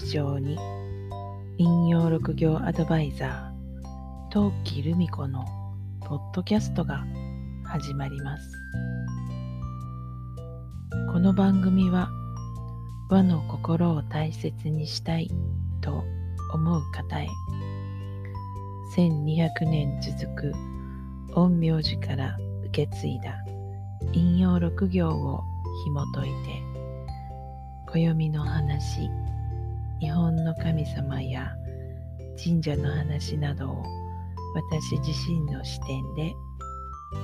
日常に引用六行アドバイザー陶器留美子のポッドキャストが始まります。この番組は和の心を大切にしたいと思う方へ1200年続く陰陽師から受け継いだ引用六行を紐解いて暦の話日本の神様や神社の話などを私自身の視点で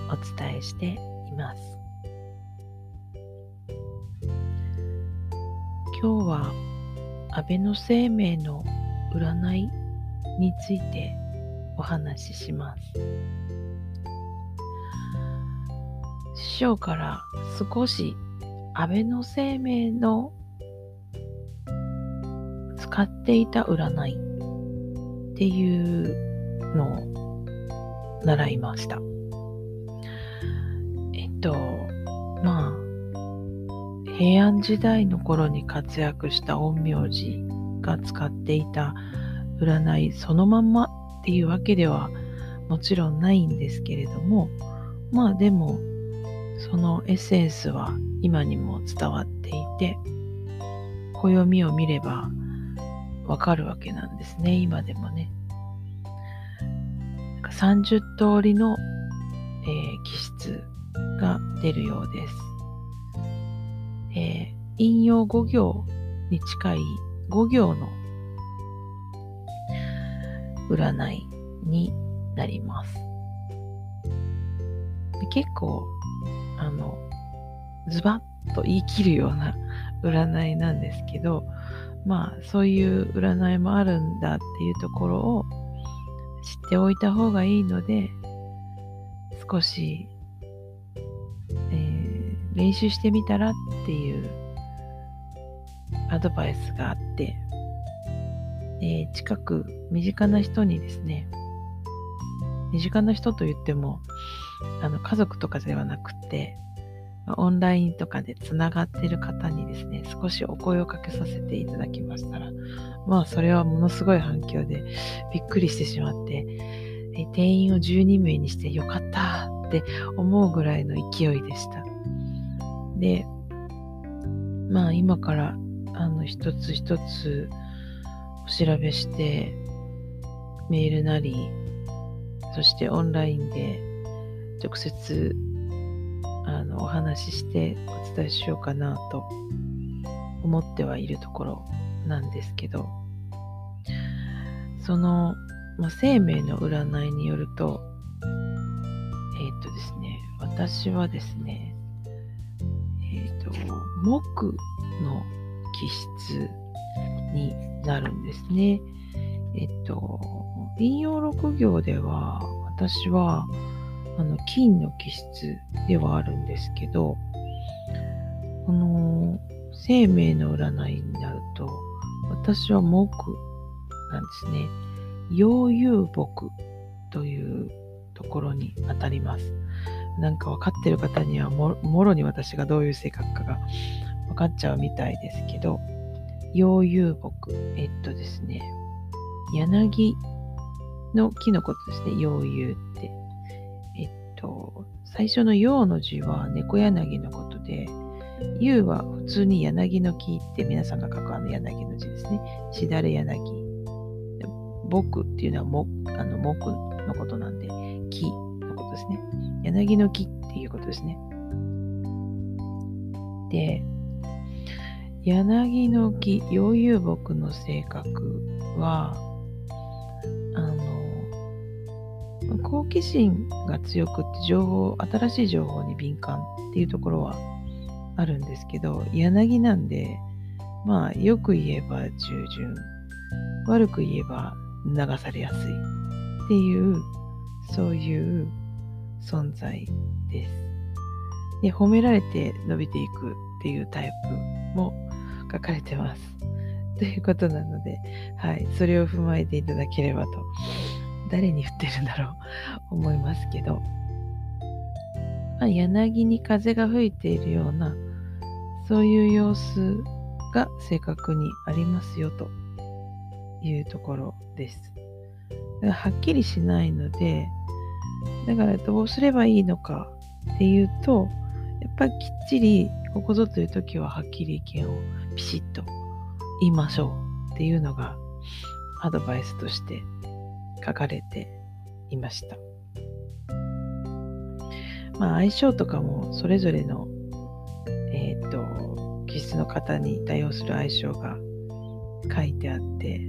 お伝えしています。今日は安倍の生命の占いについてお話しします。師匠から少し安倍の生命の使っていた占いっていうのを習いました。えっと、まあ、平安時代の頃に活躍した陰陽師が使っていた占いそのまんまっていうわけではもちろんないんですけれども、まあでも、そのエッセンスは今にも伝わっていて、暦を見ればわかるわけなんですね、今でもね。30通りの、えー、気質が出るようです。えー、引用5行に近い5行の占いになります。結構、あの、ズバッと言い切るような占いなんですけど、まあそういう占いもあるんだっていうところを知っておいた方がいいので少し、えー、練習してみたらっていうアドバイスがあって、えー、近く身近な人にですね身近な人と言ってもあの家族とかではなくてオンラインとかでつながってる方にですね、少しお声をかけさせていただきましたら、まあそれはものすごい反響でびっくりしてしまって、え定員を12名にしてよかったって思うぐらいの勢いでした。で、まあ今からあの一つ一つお調べして、メールなり、そしてオンラインで直接あのお話ししてお伝えしようかなと思ってはいるところなんですけどその、まあ、生命の占いによるとえっ、ー、とですね私はですねえっ、ー、と木の気質になるんですね。えっ、ー、と引用六行では私はあの金の気質ではあるんですけど、この生命の占いになると、私は木なんですね。陽遊木というところに当たります。なんか分かってる方にはもろに私がどういう性格かが分かっちゃうみたいですけど、陽遊木、えっとですね、柳の木のことですね、陽遊っ。と、最初の陽の字は猫柳のことで、U は普通に柳の木って皆さんが書くあの柳の字ですね。しだれ柳。僕っていうのはもあの木のことなんで、木のことですね。柳の木っていうことですね。で、柳の木、陽遊木の性格は、あ好奇心が強くって情報、新しい情報に敏感っていうところはあるんですけど、柳なんで、まあ、よく言えば従順、悪く言えば流されやすいっていう、そういう存在です。で、褒められて伸びていくっていうタイプも書かれてます。ということなので、はい、それを踏まえていただければと誰に降ってるんだろう思いますけど、まあ、柳に風が吹いているようなそういう様子が正確にありますよというところです。だからはっきりしないので、だからどうすればいいのかっていうと、やっぱりきっちりここぞという時ははっきり意見をピシッと言いましょうっていうのがアドバイスとして書かれていました。まあ相性とかもそれぞれのえっ、ー、と気質の方に対応する相性が書いてあって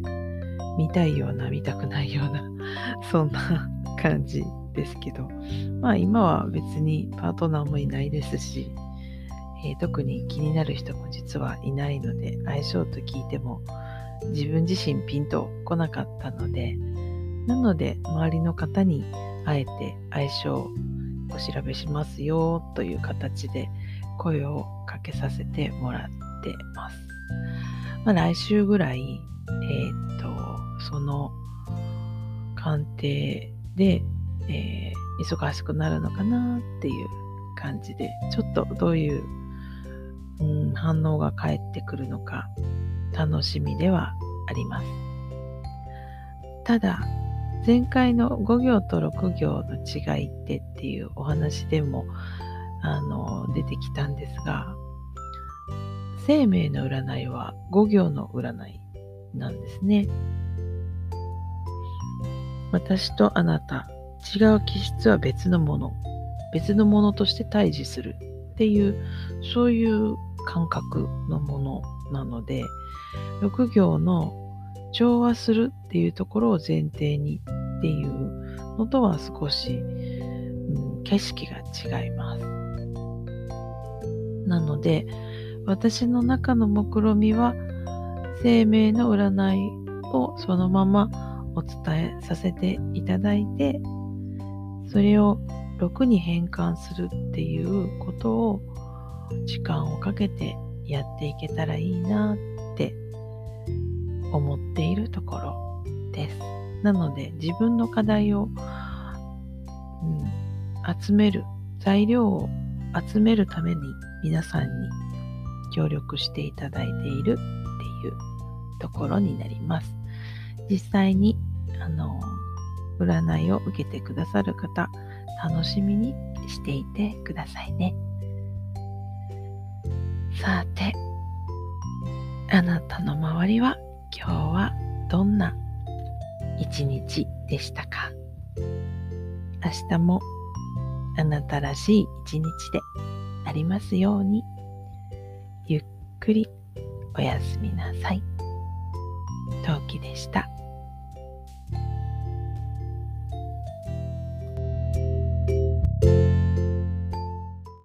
見たいような見たくないような そんな感じですけどまあ今は別にパートナーもいないですし、えー、特に気になる人も実はいないので相性と聞いても自分自身ピンとこなかったのでなので周りの方にあえて相性をお調べしますよという形で声をかけさせてもらってます。まあ、来週ぐらい、えー、っと、その鑑定で、えー、忙しくなるのかなっていう感じで、ちょっとどういう、うん、反応が返ってくるのか楽しみではあります。ただ、前回の5行と6行の違いってっていうお話でもあの出てきたんですが生命の占いは5行の占いなんですね。私とあなた違う気質は別のもの別のものとして対峙するっていうそういう感覚のものなので6行の調和するっていうところを前提にっていうのとは少し、うん、景色が違います。なので私の中の目論みは生命の占いをそのままお伝えさせていただいてそれを6に変換するっていうことを時間をかけてやっていけたらいいなって思っているところです。なので自分の課題を、うん、集める材料を集めるために皆さんに協力していただいているっていうところになります。実際にあの占いを受けてくださる方楽しみにしていてくださいね。さて、あなたの周りは今日はどんな一日でしたか？明日もあなたらしい一日でありますようにゆっくりおやすみなさい。陶器でした。